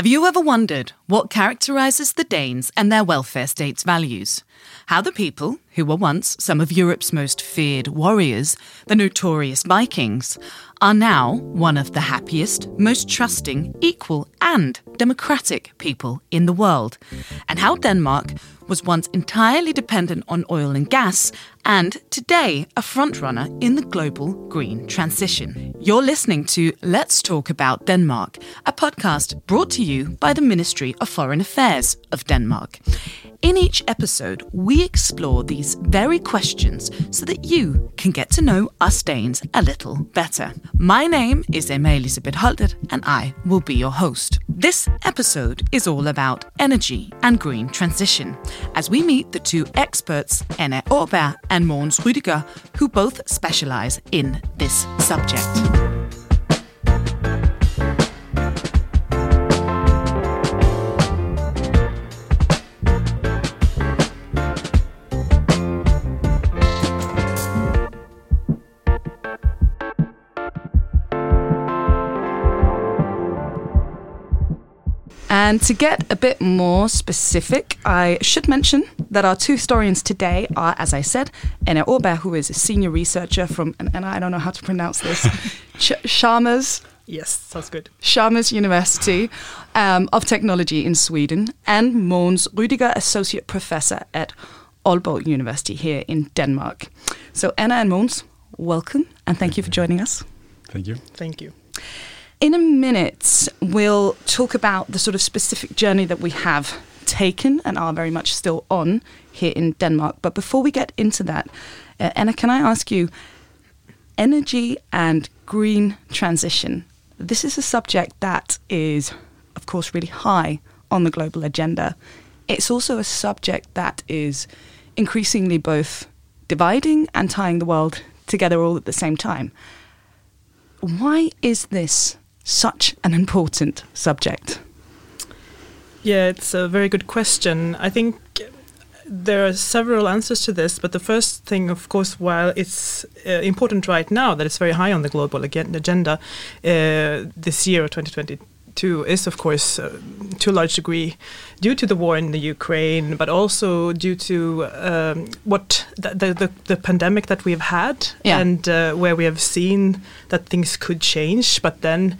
Have you ever wondered what characterises the Danes and their welfare state's values? How the people, who were once some of Europe's most feared warriors, the notorious Vikings, are now one of the happiest, most trusting, equal, and democratic people in the world, and how Denmark was once entirely dependent on oil and gas, and today a frontrunner in the global green transition. You're listening to Let's Talk About Denmark, a podcast brought to you by the Ministry of Foreign Affairs of Denmark. In each episode, we explore these very questions so that you can get to know us Danes a little better. My name is Emma Elisabeth Holtet, and I will be your host. This episode is all about energy and green transition, as we meet the two experts, Anna Åberg and Mogens Rüdiger, who both specialize in this subject. And to get a bit more specific, I should mention that our two historians today are, as I said, Anna Åberg, who is a senior researcher from, and, and I don't know how to pronounce this, Ch- Chalmers. Yes, sounds good. Chalmers University um, of Technology in Sweden, and Mogens Rüdiger, associate professor at Aalborg University here in Denmark. So, Anna and Mogens, welcome, and thank you for joining us. Thank you. Thank you. In a minute, we'll talk about the sort of specific journey that we have taken and are very much still on here in Denmark. But before we get into that, uh, Anna, can I ask you energy and green transition? This is a subject that is, of course, really high on the global agenda. It's also a subject that is increasingly both dividing and tying the world together all at the same time. Why is this such an important subject? Yeah, it's a very good question. I think there are several answers to this, but the first thing, of course, while it's uh, important right now that it's very high on the global agenda uh, this year, 2022, is of course uh, to a large degree due to the war in the Ukraine, but also due to um, what the, the, the pandemic that we've had, Yeah. and uh, where we have seen that things could change, but then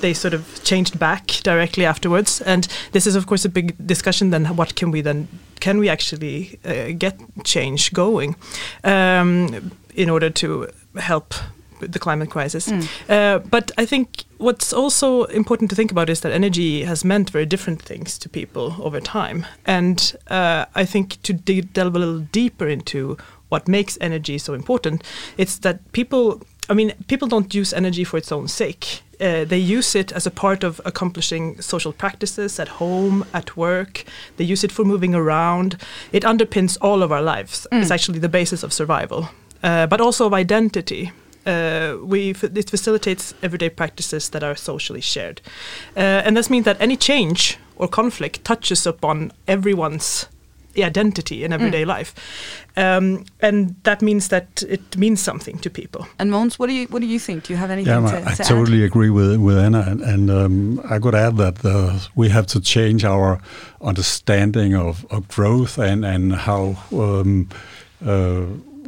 they sort of changed back directly afterwards. And this is, of course, a big discussion. Then, what can we then? Can we actually uh, get change going um, in order to help the climate crisis? Uh, but I think what's also important to think about is that energy has meant very different things to people over time. And uh, I think to dig, delve a little deeper into what makes energy so important, it's that people. I mean, people don't use energy for its own sake. Uh, they use it as a part of accomplishing social practices at home, at work. They use it for moving around. It underpins all of our lives. It's actually the basis of survival, uh, but also of identity. Uh, we f- it facilitates everyday practices that are socially shared, uh, and this means that any change or conflict touches upon everyone's identity in everyday life, um, and that means that it means something to people. And Mogens, what do you what do you think? Do you have anything Yeah, to, I to totally agree with with Anna, and, and um, I could add that uh, we have to change our understanding of, of growth and and how um, uh,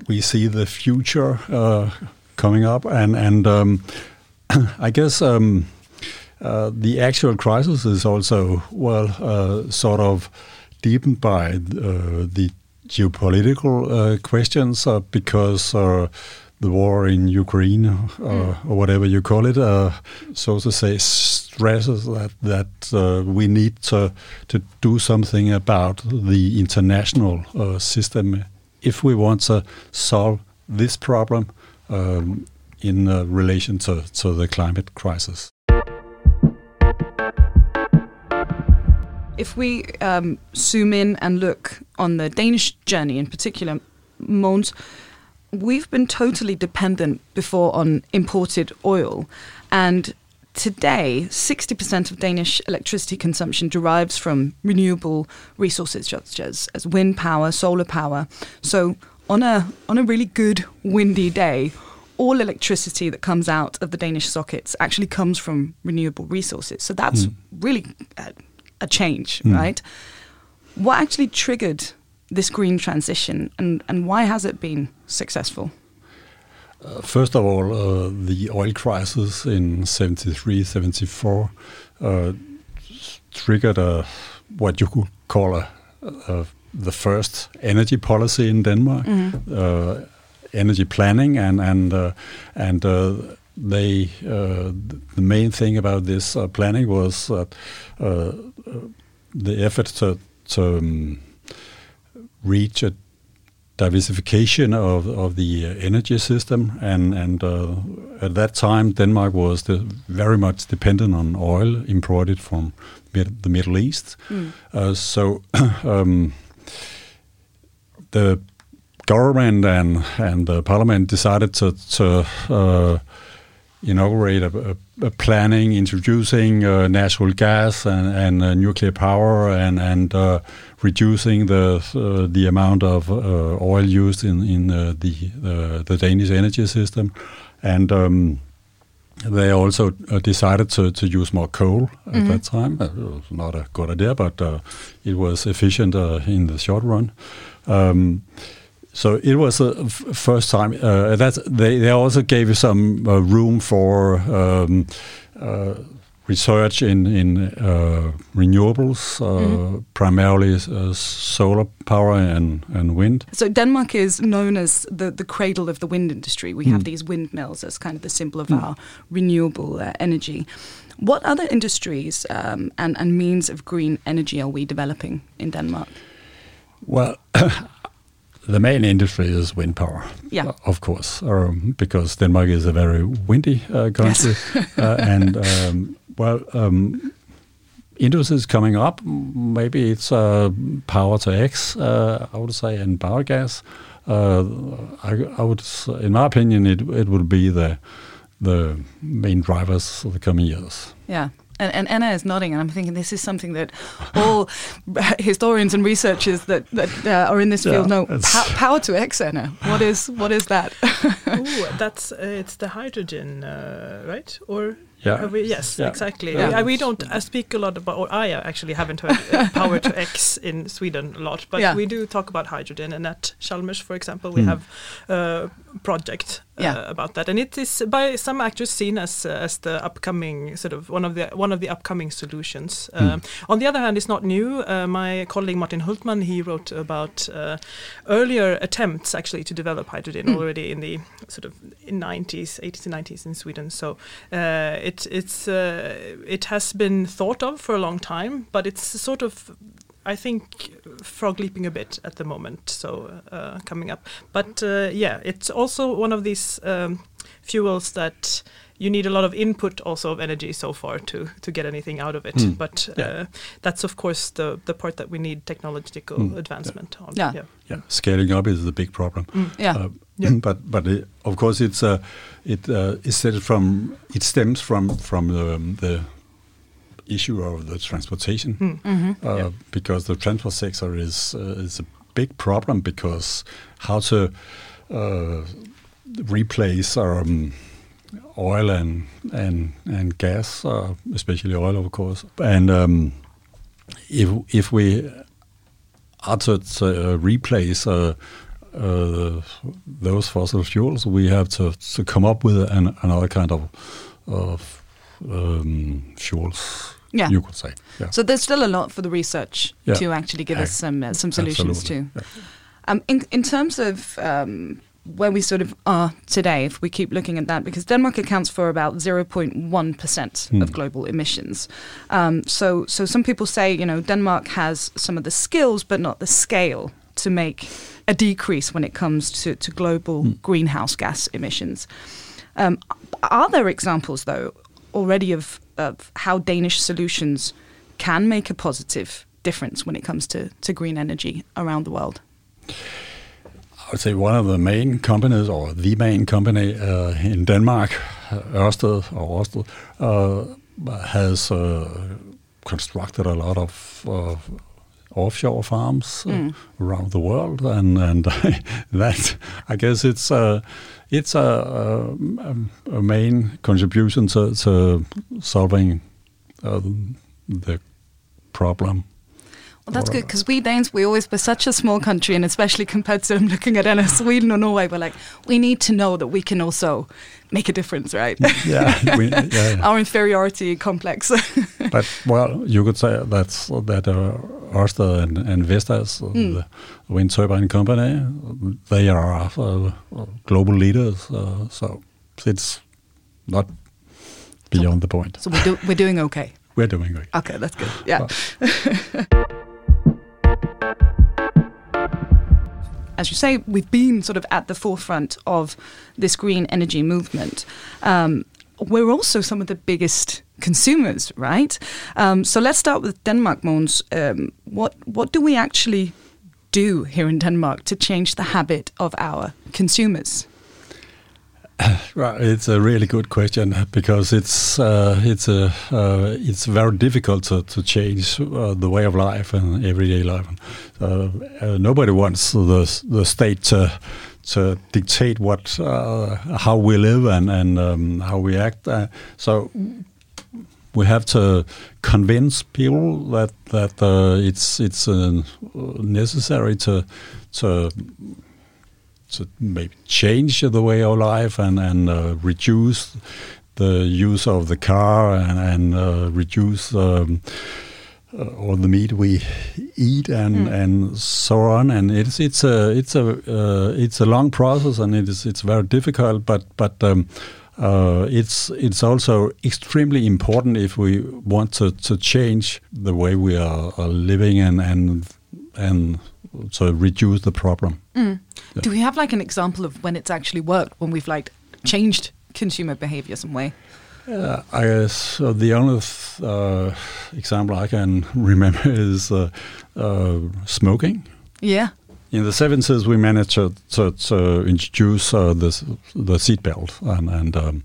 we see the future uh, coming up, and and um, I guess. Um, uh, the actual crisis is also well uh, sort of deepened by uh, the geopolitical uh, questions uh, because uh, the war in Ukraine, uh, or whatever you call it, uh, so to say, stresses that that uh, we need to to do something about the international uh, system if we want to solve this problem um, in uh, relation to, to the climate crisis. If we um, zoom in and look on the Danish journey in particular, Mogens, we've been totally dependent before on imported oil. And today, 60% of Danish electricity consumption derives from renewable resources such as, as wind power, solar power. So, on a, on a really good windy day, all electricity that comes out of the Danish sockets actually comes from renewable resources. So that's Mm. really a, a change, Mm. right? What actually triggered this green transition and, and why has it been successful? Uh, first of all, uh, the oil crisis in 73, 74 uh, triggered a, what you could call a, a, the first energy policy in Denmark, uh, energy planning, and and uh, and uh, they uh, the main thing about this uh, planning was uh, uh, the effort to to um, reach a diversification of, of the energy system, and and uh, at that time Denmark was the, very much dependent on oil imported from mid, the Middle East. Uh, so um, the government and and the parliament decided to to uh, inaugurate a, a, planning introducing uh, natural gas and, and uh, nuclear power and and uh, reducing the uh, the amount of uh, oil used in in the the Danish energy system, and. Um, they also uh, decided to, to use more coal at that time. Uh, It was not a good idea, but uh, it was efficient uh, in the short run. Um, so it was a f- first time. Uh, that they, they also gave some uh, room for um, uh, research in in uh, renewables, uh, primarily uh, solar power and, and wind. So Denmark is known as the, the cradle of the wind industry. We have these windmills as kind of the symbol of our renewable uh, energy. What other industries um, and, and means of green energy are we developing in Denmark? Well, the main industry is wind power. Yeah. of course, um, because Denmark is a very windy uh, country, uh, and um, well, um, industry is coming up. Maybe it's uh, power to X, uh, I would say, and biogas. Uh, I, I would, in my opinion, it it would be the the main drivers of the coming years. Yeah. And, and Anna is nodding, and I'm thinking this is something that all historians and researchers that, that uh, are in this Yeah, field know. Pa- power to X, Anna. What is what is that? Ooh, that's uh, it's the hydrogen, uh, right? Or Yeah. have we, yes, Yeah. exactly. Yeah. I, we don't uh, speak a lot about, or I actually haven't heard uh, power to X in Sweden a lot, but Yeah. we do talk about hydrogen. And at Chalmers, for example, we Hmm. have a project uh, about that, and it is by some actors seen as uh, as the upcoming sort of one of the one of the upcoming solutions. Um, On the other hand, it's not new. Uh, my colleague Martin Hultman he wrote about uh, earlier attempts actually to develop hydrogen already in the sort of in 90s, 80s and 90s in Sweden. So uh, it it's uh, it has been thought of for a long time, but it's sort of I think frog leaping a bit at the moment. So uh, coming up, but uh, yeah, it's also one of these um, fuels that. You need a lot of input also of energy so far to, to get anything out of it, Mm. but uh, that's of course the the part that we need technological Mm. advancement on. Yeah. Yeah, yeah, scaling up is the big problem. Yeah. Uh, Yeah. but but it, of course it's uh, it uh, is set from it stems from from the, um, the issue of the transportation Mm. Mm-hmm. uh, Yeah. because the transport sector is uh, is a big problem because how to uh, replace um, oil and and and gas, uh, especially oil, of course, and um, if if we are to, to uh, replace uh, uh, those fossil fuels, we have to, to come up with an, another kind of of um, fuels. Yeah. you could say. Yeah. So there's still a lot for the research Yeah. to actually give us some uh, some solutions Absolutely. to. Um, in, in terms of um, where we sort of are today, if we keep looking at that, because Denmark accounts for about 0.1% Hmm. of global emissions. Um, so, so some people say, you know, Denmark has some of the skills, but not the scale to make a decrease when it comes to, to global Hmm. greenhouse gas emissions. Um, are there examples, though, already of, of how Danish solutions can make a positive difference when it comes to, to green energy around the world? I would say one of the main companies, or the main company uh, in Denmark, uh, Ørsted or Ørsted, uh, has uh, constructed a lot of, of offshore farms uh, around the world, and and that I guess it's a it's a, a, a main contribution to, to solving uh, the problem. Well, that's good because we Danes, we always, we're such a small country, and especially compared to I'm looking at NS Sweden or Norway, we're like, we need to know that we can also make a difference, right? Yeah, we, yeah, yeah. Our inferiority complex. but well, you could say that's that uh, Ørsted and, and Vestas, Hmm. the wind turbine company, they are uh, global leaders, uh, so it's not beyond the point. so we're, do, we're doing okay. We're doing great. Okay, that's good. Yeah. As you say, we've been sort of at the forefront of this green energy movement. Um, we're also some of the biggest consumers, right? Um, so let's start with Denmark, Mogens. Um, what what do we actually do here in Denmark to change the habit of our consumers? Right, it's a really good question because it's uh, it's a uh, it's very difficult to to change uh, the way of life and everyday life. Uh, uh, nobody wants the the state to to dictate what uh, how we live and and um, how we act. So we have to convince people that that it's it's necessary to to to maybe change the way of life and and uh, reduce the use of the car and and uh, reduce um, uh, all the meat we eat and and so on. And it's it's a it's a uh, it's a long process and it is it's very difficult. But but um, uh, it's it's also extremely important if we want to, to change the way we are, are living and and and to reduce the problem. Do we have like an example of when it's actually worked, when we've like changed consumer behavior some way? Uh, I guess uh, the only th- uh, example I can remember is uh, uh, smoking. Yeah. In the 70s, we managed to, to, to introduce uh, the the seatbelt, and and um,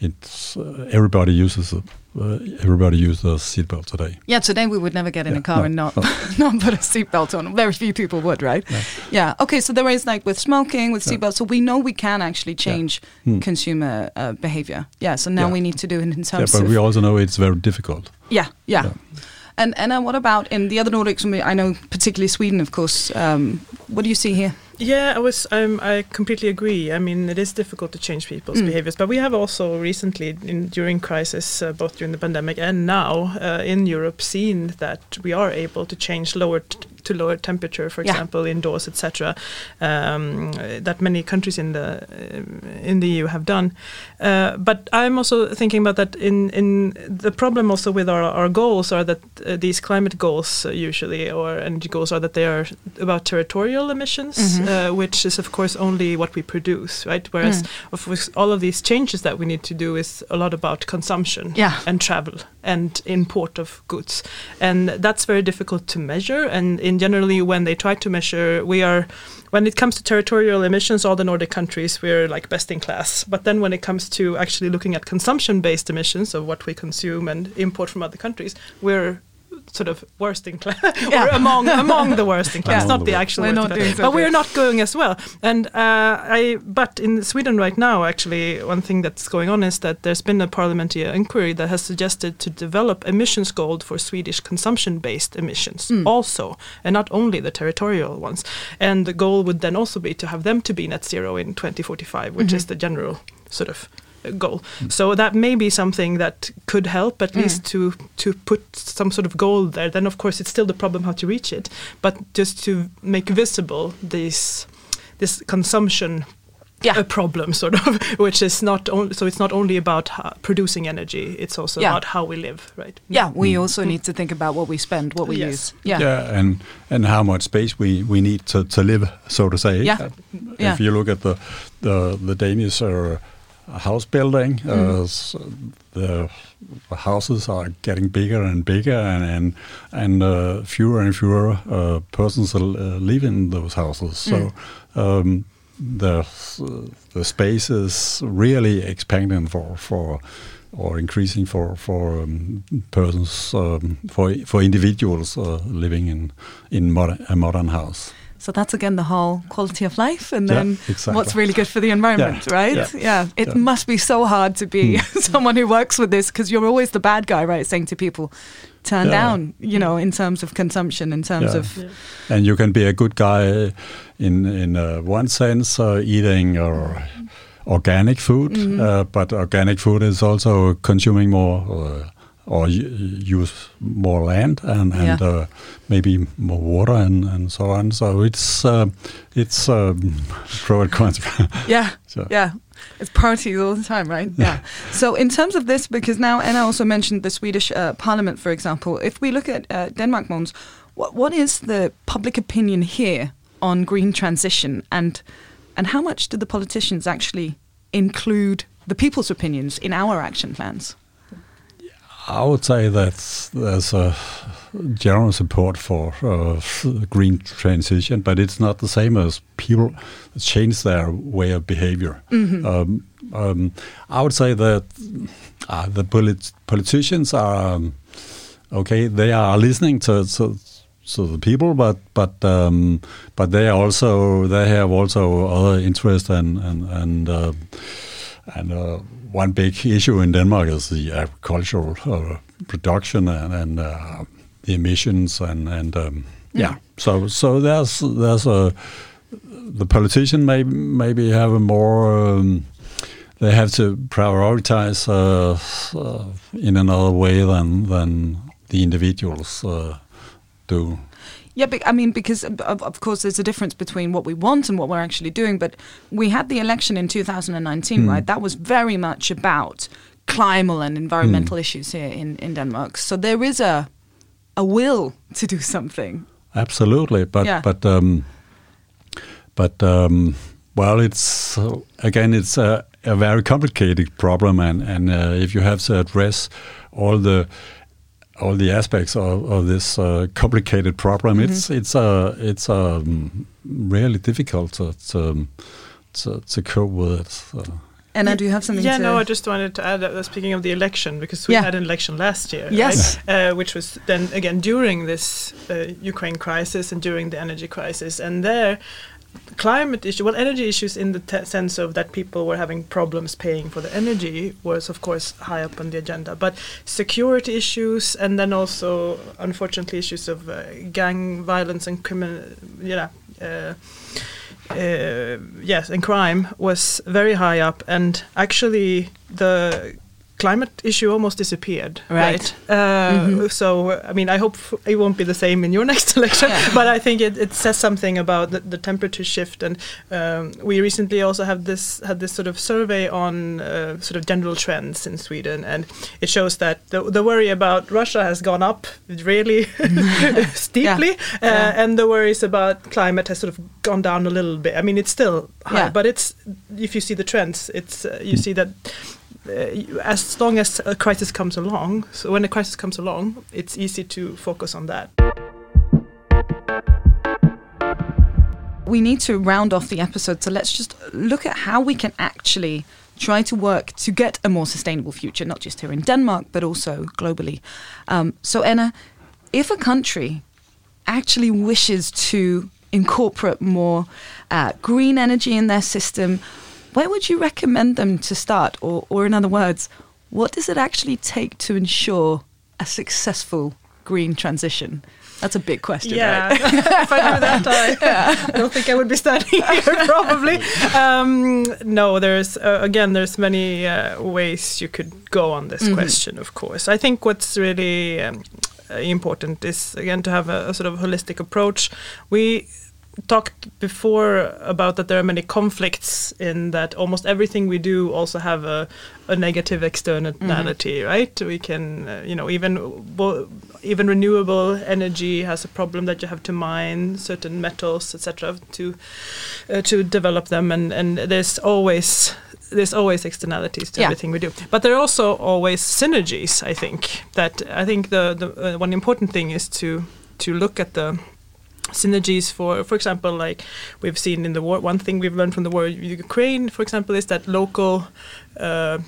it's uh, everybody uses it. Uh, everybody uses the seatbelt today. Yeah, today we would never get in a car no, and not no. not put a seatbelt on. Very few people would, right? Yeah. Okay, so there is like with smoking, with Yeah. seatbelts, so we know we can actually change Hmm. consumer uh, behavior. Yeah. So now Yeah. we need to do it in terms. Yeah, but we also know it's very difficult. yeah, yeah. Yeah. And and uh, what about in the other Nordics? I I know particularly Sweden, of course. Um, what do you see here? Yeah, I was. Um, I completely agree. I mean, it is difficult to change people's Mm. behaviors, but we have also recently, in, during crisis, uh, both during the pandemic and now uh, in Europe, seen that we are able to change lower t- to lower temperature, for Yeah. example, indoors, etc. Um, that many countries in the uh, in the EU have done. Uh, but I'm also thinking about that. In in the problem also with our, our goals are that uh, these climate goals uh, usually or energy goals are that they are about territorial emissions, Mhm. uh, which is of course only what we produce, right? Whereas Mm. of course all of these changes that we need to do is a lot about consumption Yeah. and travel and import of goods, and that's very difficult to measure. And in generally, when they try to measure, we are when it comes to territorial emissions, all the Nordic countries we're like best in class. But then when it comes to actually looking at consumption-based emissions of what we consume and import from other countries, we're sort of worst in class Yeah. or among among the worst in class, Among not the the actual We're worst not in doing so but we're not going as well. And uh, I, but in Sweden right now, actually, one thing that's going on is that there's been a parliamentary inquiry that has suggested to develop emissions gold for Swedish consumption-based emissions Mm. also, and not only the territorial ones. And the goal would then also be to have them to be net zero in 2045, which Mhm. is the general sort of uh, goal. So that may be something that could help at Mm. least to to put some sort of goal there. Then of course it's still the problem how to reach it, but just to make visible this this consumption Yeah. a problem sort of which is not only so it's not only about ho- producing energy it's also Yeah. about how we live right Yeah, we also need to think about what we spend, what we Yes. use. Yeah. yeah, and and how much space we, we need to, to live, so to say. Yeah. Uh, Yeah. If you look at the the, the Danish uh, house building, Mm. uh, the houses are getting bigger and bigger, and and, and uh, fewer and fewer uh, persons uh, live in those houses. So. Mm. Um, the the space is really expanding for for or increasing for for um, persons um, for for individuals uh, living in in modern, a modern house. So that's again the whole quality of life, and then yeah, exactly. what's really good for the environment, yeah, right? Yeah, it must be so hard to be mm. someone who works with this because you're always the bad guy, right? Saying to people, turn down, you know, in terms of consumption, in terms of. And you can be a good guy in in uh, one sense, uh, eating or organic food, mm-hmm. uh, but organic food is also consuming more uh, or use more land and, and yeah. uh, maybe more water and, and so on. So it's uh, it's um, pro and contra. yeah, so. yeah. It's parties all the time, right? Yeah. so, in terms of this, because now Anna also mentioned the Swedish uh, Parliament, for example. If we look at uh, Denmark, Mogens, what what is the public opinion here on green transition, and and how much do the politicians actually include the people's opinions in our action plans? I would say that there's a general support for uh, green transition, but it's not the same as people change their way of behavior. Mm-hmm. Um, um, I would say that uh, the polit- politicians are um, okay. They are listening to, to, to the people, but but um, but they also they have also other interests and and and. Uh, and uh, one big issue in Denmark is the agricultural uh, production and, and uh, the emissions and and um, yeah. yeah. So so there's there's a the politician may maybe have a more um, they have to prioritize uh, uh, in another way than than the individuals uh, do. Yeah, but, I mean, because of, of, course there's a difference between what we want and what we're actually doing. But we had the election in 2019, mm. right? That was very much about climate and environmental mm. issues here in, in Denmark. So there is a a will to do something. Absolutely, but yeah. but um, but um, well, it's uh, again, it's a, a, very complicated problem, and and uh, if you have to address all the all the aspects of, of this uh, complicated problem, mm-hmm. it's it's a it's um, really difficult to to, to, to cope with it. So. Anna, do you have something? Yeah, to no, I just wanted to add that uh, speaking of the election, because we yeah. had an election last year, yes, right? uh, which was then again during this uh, Ukraine crisis and during the energy crisis, and there climate issue, well, energy issues in the sense of that people were having problems paying for the energy was, of course, high up on the agenda. But security issues and then also, unfortunately, issues of uh, gang violence and criminal, yeah. Uh, uh, yes, and crime was very high up, and actually the climate issue almost disappeared. Right. right? Uh, mm-hmm. So, I mean, I hope it won't be the same in your next election, yeah. but I think it, it, says something about the, the temperature shift. And um, we recently also have this had this sort of survey on uh, sort of general trends in Sweden, and it shows that the, the worry about Russia has gone up really steeply, yeah. Uh, yeah. and the worries about climate has sort of gone down a little bit. I mean, it's still high, but it's if you see the trends, it's uh, you see that as long as a crisis comes along, so when a crisis comes along, it's easy to focus on that. We need to round off the episode, so let's just look at how we can actually try to work to get a more sustainable future, not just here in Denmark, but also globally. Um, so, Anna, if a country actually wishes to incorporate more uh, green energy in their system, where would you recommend them to start? Or, or in other words, what does it actually take to ensure a successful green transition? That's a big question, yeah. right? if I knew that, I, yeah. Don't think I would be standing here. Probably. Um, no, there's uh, again, there's many uh, ways you could go on this mm-hmm. question. Of course, I think what's really um, important is again to have a, a, sort of holistic approach. We talked before about that there are many conflicts in that almost everything we do also have a, a negative externality mm-hmm. right we can uh, you know even even renewable energy has a problem that you have to mine certain metals etc to uh, to develop them and and there's always there's always externalities to yeah. everything we do but there are also always synergies i think that i think the, the uh, one important thing is to to look at the synergies for for example like we've seen in the war one thing we've learned from the war in ukraine for example is that local uh,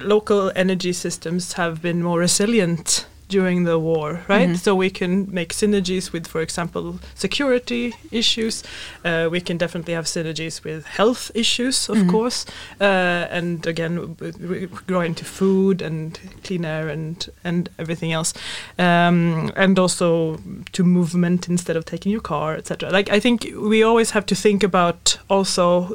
local energy systems have been more resilient during the war, right? Mhm. So we can make synergies with, for example, security issues. Uh, we can definitely have synergies with health issues, of Mhm. course, uh, and again, w- w- grow into food and clean air and and everything else, um, and also to movement instead of taking your car, etc. Like I think we always have to think about also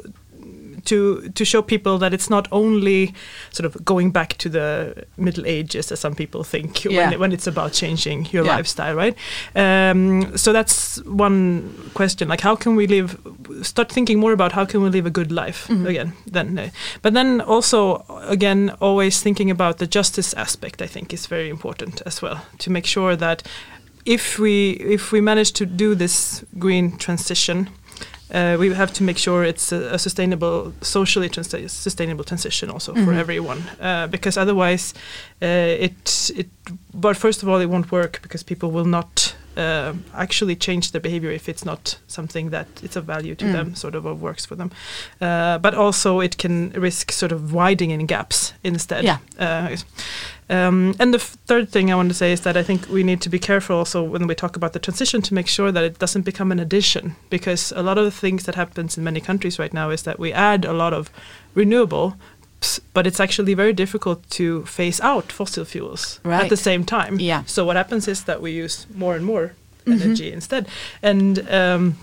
to to show people that it's not only sort of going back to the Middle Ages as some people think Yeah. when, when it's about changing your Yeah. lifestyle, right? Um, so that's one question. Like, how can we live? Start thinking more about how can we live a good life Mhm. again. Then, uh, but then also again, always thinking about the justice aspect. I think is very important as well to make sure that if we if we manage to do this green transition uh, we have to make sure it's a, a sustainable, socially trans- sustainable transition also for Mhm. everyone. Uh, because otherwise, uh, it it. But first of all, it won't work because people will not uh, actually change their behavior if it's not something that it's of value to Mm. them, sort of, or works for them. Uh, but also, it can risk sort of widening gaps instead. Yeah. Uh. Um, and the third thing I want to say is that I think we need to be careful also when we talk about the transition to make sure that it doesn't become an addition because a lot of the things that happens in many countries right now is that we add a lot of renewable but it's actually very difficult to phase out fossil fuels at the same time. Yeah. So what happens is that we use more and more Mhm. energy instead. And um,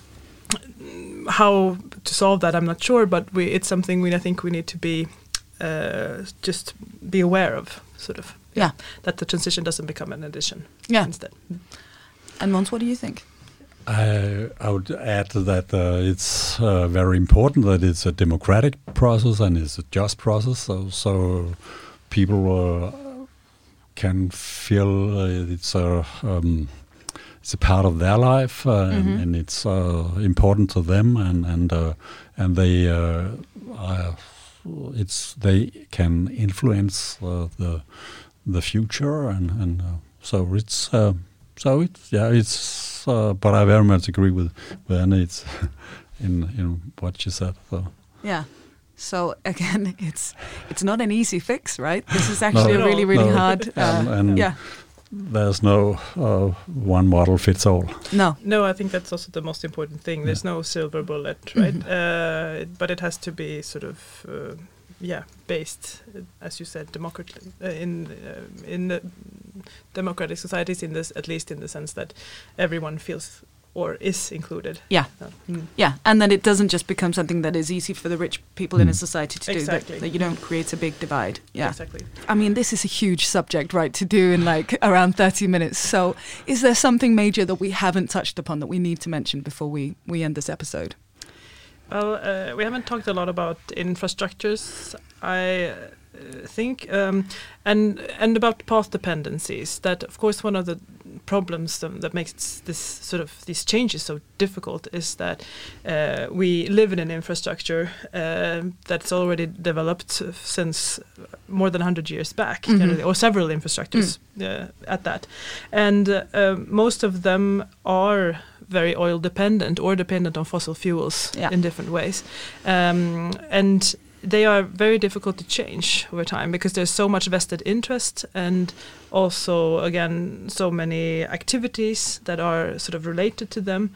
how to solve that, I'm not sure, but we, it's something we I think we need to be uh, just be aware of, sort of. Yeah. That the transition doesn't become an addition Yeah. instead. And Mogens, what do you think? I, I would add that uh, it's uh, very important that it's a democratic process and it's a just process, so, so people uh, can feel uh, it's a um, it's a part of their life uh, Mhm. and, and it's uh, important to them and and uh, and they uh, uh, it's they can influence uh, the the future and and uh, so it's uh, so it's yeah it's uh, but I very much agree with with Anna it's in in what she said so Yeah. So again, it's it's not an easy fix, right? This is actually No. a really, really No. hard. Uh, and- yeah. there's no uh, one model fits all No. No, I think that's also the most important thing. There's no silver bullet, right? Uh, but it has to be sort of, uh, yeah, based, uh, as you said, democratic uh, in uh, in the democratic societies. In this, at least in the sense that everyone feels or is included. Yeah. Uh, mm. Yeah, and then it doesn't just become something that is easy for the rich people in a Mm. society to do. Exactly. That, that you don't create a big divide. Yeah. Exactly. I mean, this is a huge subject, right, to do in like around 30 minutes. So, is there something major that we haven't touched upon that we need to mention before we, we end this episode? Well, uh, we haven't talked a lot about infrastructures. I uh, think, um, and and about path dependencies. That, of course, one of the problems um, that makes this sort of these changes so difficult is that uh, we live in an infrastructure uh, that's already developed since more than 100 years back, Mhm. or several infrastructures uh, at that, and uh, most of them are very oil dependent or dependent on fossil fuels Yeah. in different ways. Um, and they are very difficult to change over time because there's so much vested interest and also, again, so many activities that are sort of related to them.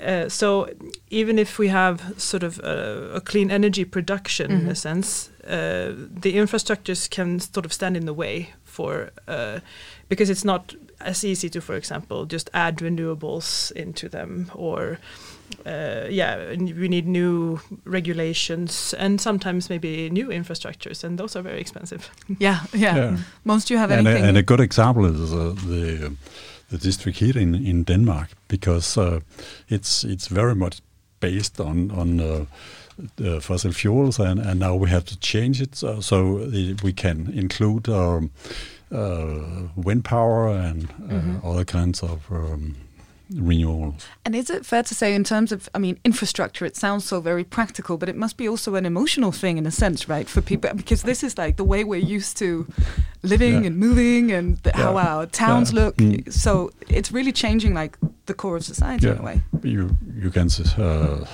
Uh, so even if we have sort of a, a clean energy production in Mhm. a sense, uh, the infrastructures can sort of stand in the way for uh, because it's not as easy to, for example, just add renewables into them or uh, yeah, and we need new regulations and sometimes maybe new infrastructures, and those are very expensive. Yeah, yeah. Yeah. Mogens, do you have and, a, anything? and a good example is uh, the the district heating in, in Denmark because uh, it's it's very much based on on uh, the fossil fuels and, and now we have to change it so, so we can include um, uh, wind power and uh, Mhm. other kinds of um, renewables. And is it fair to say, in terms of, I mean, infrastructure, it sounds so very practical, but it must be also an emotional thing in a sense, right, for people? Because this is like the way we're used to living Yeah. and moving and the, how our towns Yeah. look. Mm. So it's really changing, like, the core of society Yeah. in a way. you you can uh,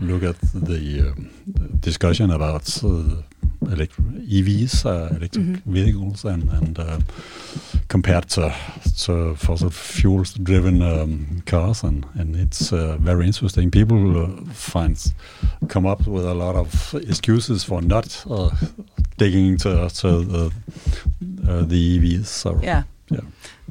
look at the um, discussion about uh, EVs, uh, electric Mhm. vehicles, and and uh, compared to to fossil fuels driven um, cars, and and it's uh, very interesting. People uh, find come up with a lot of excuses for not uh, digging to to the uh, the EVs. So Yeah. yeah.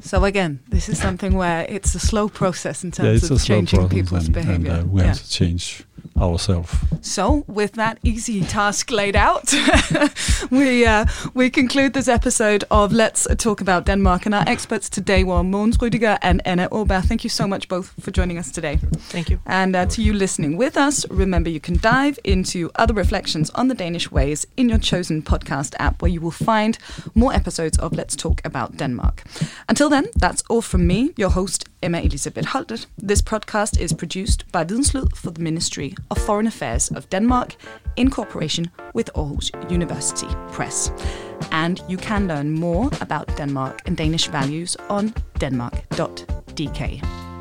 So again, this is something where it's a slow process in terms yeah, of changing process, people's and, behavior. and we yeah. have to change ourselves. So, with that easy task laid out, we uh, we conclude this episode of Let's Talk About Denmark. And our experts today were Mogens Rüdiger and Anna Åberg. Thank you so much both for joining us today. Thank you. And uh, to you listening with us, remember you can dive into other reflections on the Danish ways in your chosen podcast app, where you will find more episodes of Let's Talk About Denmark. Until then, that's all from me, your host, Emma Elisabeth Holtet. This podcast is produced by Videnslyd for the Ministry of Foreign Affairs of Denmark in cooperation with Aarhus University Press. And you can learn more about Denmark and Danish values on denmark.dk.